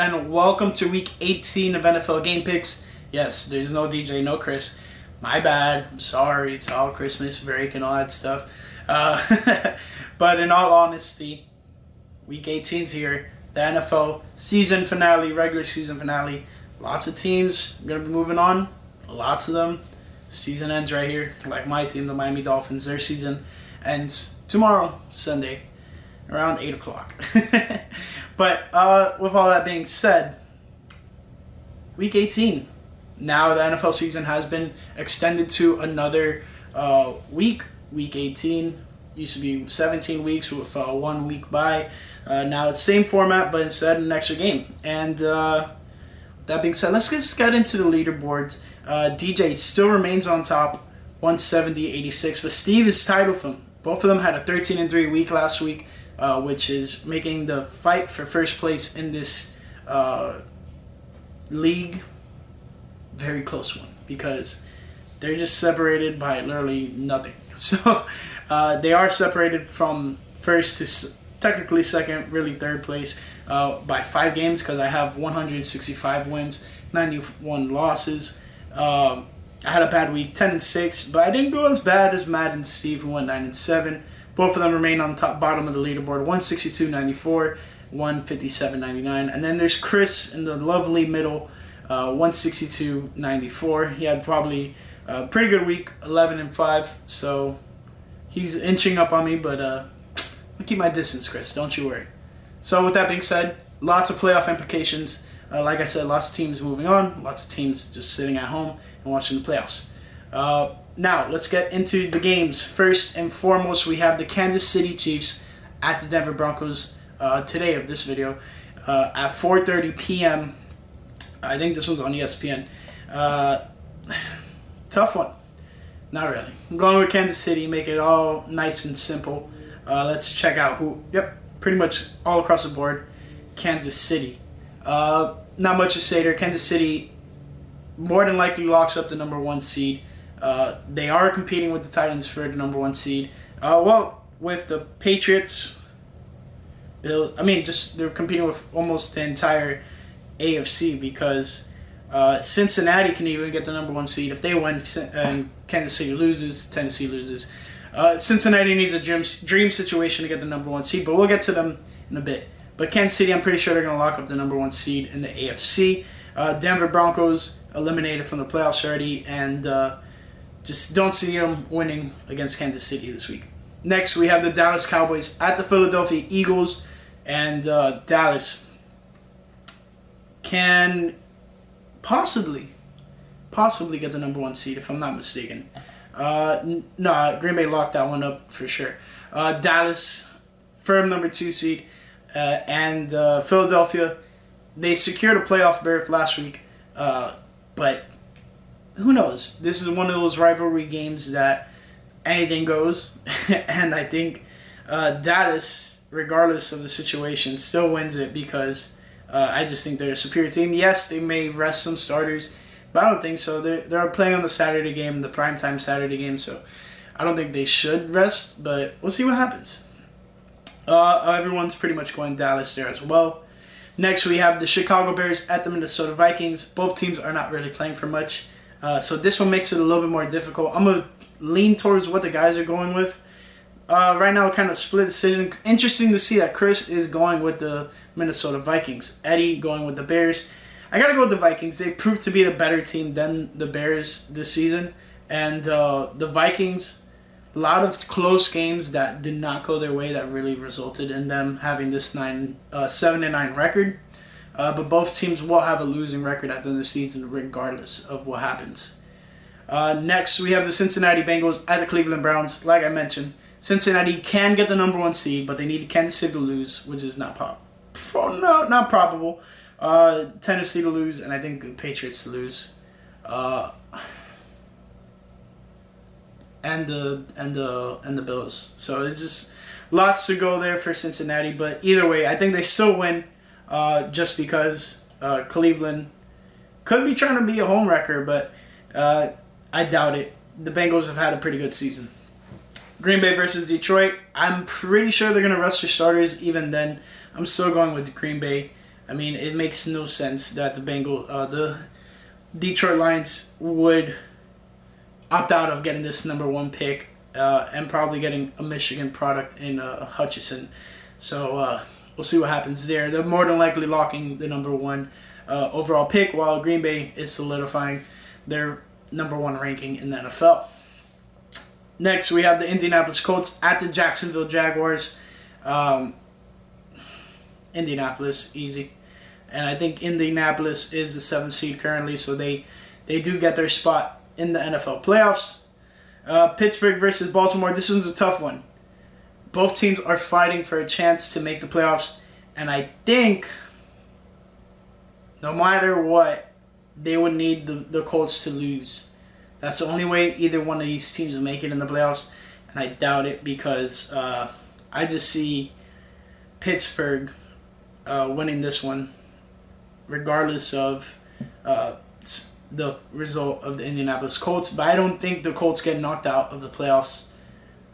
and welcome to week 18 of NFL Game Picks. Yes, there's no DJ, no Chris. My bad. I'm sorry. It's all Christmas break and all that stuff. Uh, but in all honesty, week 18's here. The NFL season finale, regular season finale. Lots of teams going to be moving on. Lots of them. Season ends right here. Like my team, the Miami Dolphins, their season ends tomorrow, Sunday, around 8 o'clock. but uh, with all that being said, week 18. Now the NFL season has been extended to another uh, week. Week 18 used to be 17 weeks with uh, one week bye. Uh, now it's same format, but instead an extra game. And uh, that being said, let's just get into the leaderboards. Uh, DJ still remains on top, 170-86, but Steve is tied with him. Both of them had a 13 and 3 week last week, uh, which is making the fight for first place in this uh, league very close one because they're just separated by literally nothing. So uh, they are separated from first to technically second, really third place uh, by five games because I have 165 wins, 91 losses. Um, I had a bad week, 10 and 6, but I didn't go as bad as Matt and Steve, who went 9 and 7. Both of them remain on top bottom of the leaderboard, 162.94, 157.99. And then there's Chris in the lovely middle, uh, 162.94. He had probably a pretty good week, 11 and 5. So he's inching up on me, but uh, I'll keep my distance, Chris. Don't you worry. So with that being said, lots of playoff implications. Uh, like I said, lots of teams moving on, lots of teams just sitting at home and watching the playoffs. Uh, now let's get into the games. First and foremost, we have the Kansas City Chiefs at the Denver Broncos uh, today of this video uh, at 4:30 p.m. I think this one's on ESPN. Uh, tough one. Not really. I'm going with Kansas City, make it all nice and simple. Uh, let's check out who. Yep, pretty much all across the board. Kansas City. Uh, not much to say there. Kansas City more than likely locks up the number one seed. Uh, they are competing with the Titans for the number one seed. Uh, well, with the Patriots, Bill. I mean, just they're competing with almost the entire AFC because uh, Cincinnati can even get the number one seed if they win and Kansas City loses, Tennessee loses. Uh, Cincinnati needs a dream, dream situation to get the number one seed, but we'll get to them in a bit. But Kansas City, I'm pretty sure they're going to lock up the number one seed in the AFC. Uh, Denver Broncos eliminated from the playoffs already, and just don't see them winning against Kansas City this week. Next, we have the Dallas Cowboys at the Philadelphia Eagles, and uh, Dallas can possibly, possibly get the number one seed if I'm not mistaken. Uh, no, Green Bay locked that one up for sure. Uh, Dallas, firm number two seed, uh, and uh, Philadelphia, they secured a playoff berth last week, uh, but who knows? This is one of those rivalry games that anything goes, and I think uh, Dallas, regardless of the situation, still wins it because uh, I just think they're a superior team. Yes, they may rest some starters, but I don't think so. They're, they're playing on the Saturday game, the primetime Saturday game, so I don't think they should rest, but we'll see what happens. Uh, everyone's pretty much going Dallas there as well. Next, we have the Chicago Bears at the Minnesota Vikings. Both teams are not really playing for much, uh, so this one makes it a little bit more difficult. I'm gonna lean towards what the guys are going with. Uh, right now, kind of split decision. Interesting to see that Chris is going with the Minnesota Vikings. Eddie going with the Bears. I gotta go with the Vikings. They proved to be the better team than the Bears this season, and uh, the Vikings. A lot of close games that did not go their way that really resulted in them having this nine, uh, seven and nine record. Uh, but both teams will have a losing record at the end of the season, regardless of what happens. Uh, next, we have the Cincinnati Bengals at the Cleveland Browns. Like I mentioned, Cincinnati can get the number one seed, but they need Kansas City to lose, which is not pop, pro- no, not probable. Uh, Tennessee to lose, and I think the Patriots to lose. Uh, and the and the and the Bills. So it's just lots to go there for Cincinnati. But either way, I think they still win, uh, just because uh, Cleveland could be trying to be a home wrecker, but uh, I doubt it. The Bengals have had a pretty good season. Green Bay versus Detroit. I'm pretty sure they're gonna rest their starters. Even then, I'm still going with Green Bay. I mean, it makes no sense that the Bengal, uh, the Detroit Lions would opt out of getting this number one pick uh, and probably getting a Michigan product in uh, Hutchinson. So uh, we'll see what happens there. They're more than likely locking the number one uh, overall pick, while Green Bay is solidifying their number one ranking in the NFL. Next, we have the Indianapolis Colts at the Jacksonville Jaguars. Um, Indianapolis, easy. And I think Indianapolis is the seventh seed currently, so they, they do get their spot in the NFL playoffs. Uh, Pittsburgh versus Baltimore. This one's a tough one. Both teams are fighting for a chance to make the playoffs, and I think no matter what, they would need the, the Colts to lose. That's the only way either one of these teams will make it in the playoffs, and I doubt it because uh, I just see Pittsburgh uh, winning this one, regardless of uh, the result of the Indianapolis Colts. But I don't think the Colts get knocked out of the playoffs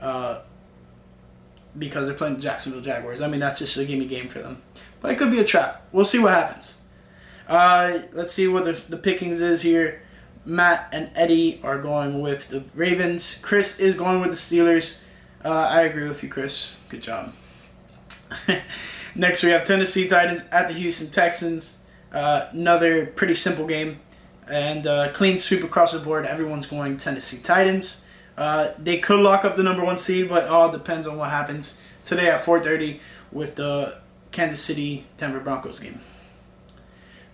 uh, because they're playing the Jacksonville Jaguars. I mean, that's just a gimme game for them. But it could be a trap. We'll see what happens. Uh, let's see what the, the pickings is here. Matt and Eddie are going with the Ravens. Chris is going with the Steelers. Uh, I agree with you, Chris. Good job. Next, we have Tennessee Titans at the Houston Texans. Uh, another pretty simple game and uh, clean sweep across the board. Everyone's going Tennessee Titans. Uh, they could lock up the number one seed, but all depends on what happens today at 4:30 with the Kansas City Denver Broncos game.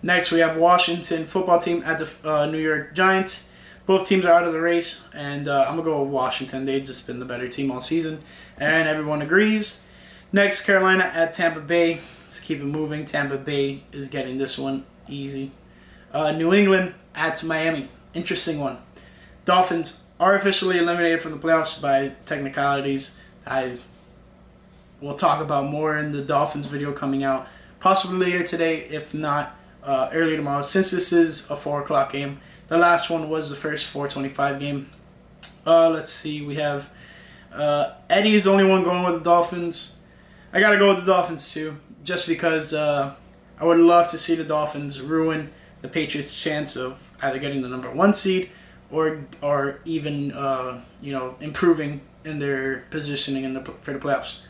Next, we have Washington football team at the uh, New York Giants. Both teams are out of the race, and uh, I'm gonna go with Washington. They've just been the better team all season, and everyone agrees. Next, Carolina at Tampa Bay. Let's keep it moving. Tampa Bay is getting this one easy. Uh, New England at Miami. Interesting one. Dolphins are officially eliminated from the playoffs by technicalities. I will talk about more in the Dolphins video coming out possibly later today, if not uh, early tomorrow. Since this is a four o'clock game, the last one was the first 425 game. Uh, let's see, we have uh, Eddie is the only one going with the Dolphins. I gotta go with the Dolphins too, just because uh, I would love to see the Dolphins ruin the Patriots' chance of either getting the number one seed or or even uh, you know improving in their positioning in the for the playoffs.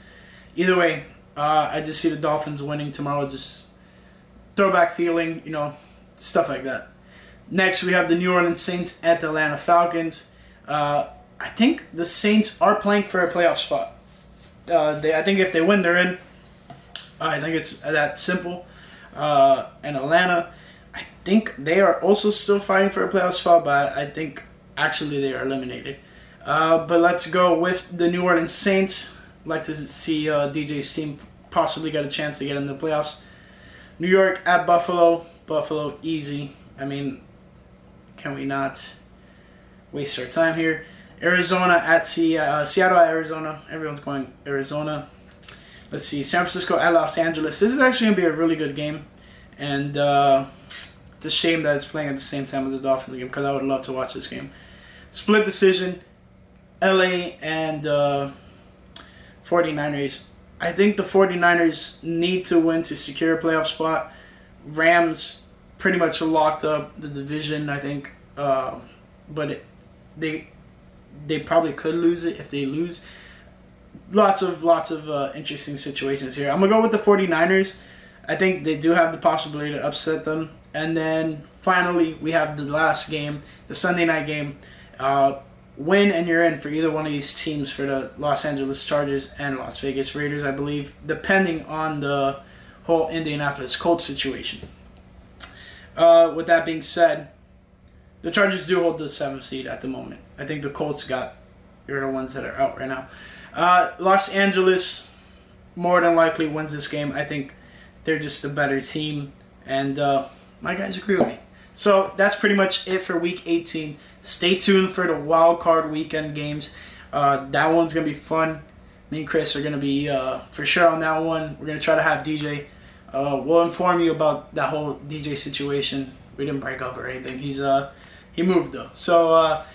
Either way, uh, I just see the Dolphins winning tomorrow. Just throwback feeling, you know, stuff like that. Next, we have the New Orleans Saints at the Atlanta Falcons. Uh, I think the Saints are playing for a playoff spot. Uh, they, I think if they win, they're in. I think it's that simple. Uh, and Atlanta, think they are also still fighting for a playoff spot, but I think actually they are eliminated. Uh, but let's go with the New Orleans Saints. Like to see uh, DJ's team possibly get a chance to get in the playoffs. New York at Buffalo. Buffalo easy. I mean, can we not waste our time here? Arizona at C- uh, Seattle at Arizona. Everyone's going Arizona. Let's see. San Francisco at Los Angeles. This is actually going to be a really good game. And uh, it's a shame that it's playing at the same time as the Dolphins game because I would love to watch this game. Split decision. LA and uh, 49ers. I think the 49ers need to win to secure a playoff spot. Rams pretty much locked up the division, I think. Uh, but it, they they probably could lose it if they lose. Lots of lots of uh, interesting situations here. I'm gonna go with the 49ers I think they do have the possibility to upset them. And then finally, we have the last game, the Sunday night game. Uh, win and you're in for either one of these teams for the Los Angeles Chargers and Las Vegas Raiders, I believe, depending on the whole Indianapolis Colts situation. Uh, with that being said, the Chargers do hold the seventh seed at the moment. I think the Colts got you're the ones that are out right now. Uh, Los Angeles more than likely wins this game. I think they're just a better team, and uh, my guys agree with me. So that's pretty much it for Week 18. Stay tuned for the wild card weekend games. Uh, that one's gonna be fun. Me and Chris are gonna be uh, for sure on that one. We're gonna try to have DJ. Uh, we'll inform you about that whole DJ situation. We didn't break up or anything. He's uh he moved though. So uh,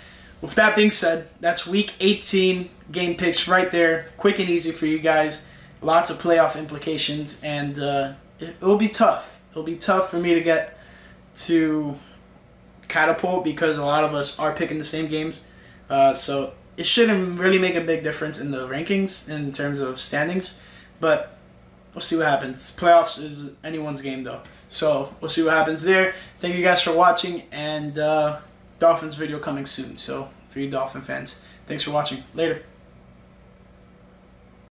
with that being said, that's Week 18 game picks right there. Quick and easy for you guys lots of playoff implications, and uh, it, will be tough. it'll be tough for me to get to catapult because a lot of us are picking the same games. Uh, so it shouldn't really make a big difference in the rankings in terms of standings, but we'll see what happens. Playoffs is anyone's game though, so we'll see what happens there. Thank you guys for watching, and uh, Dolphins video coming soon. So for you Dolphin fans, thanks for watching. Later.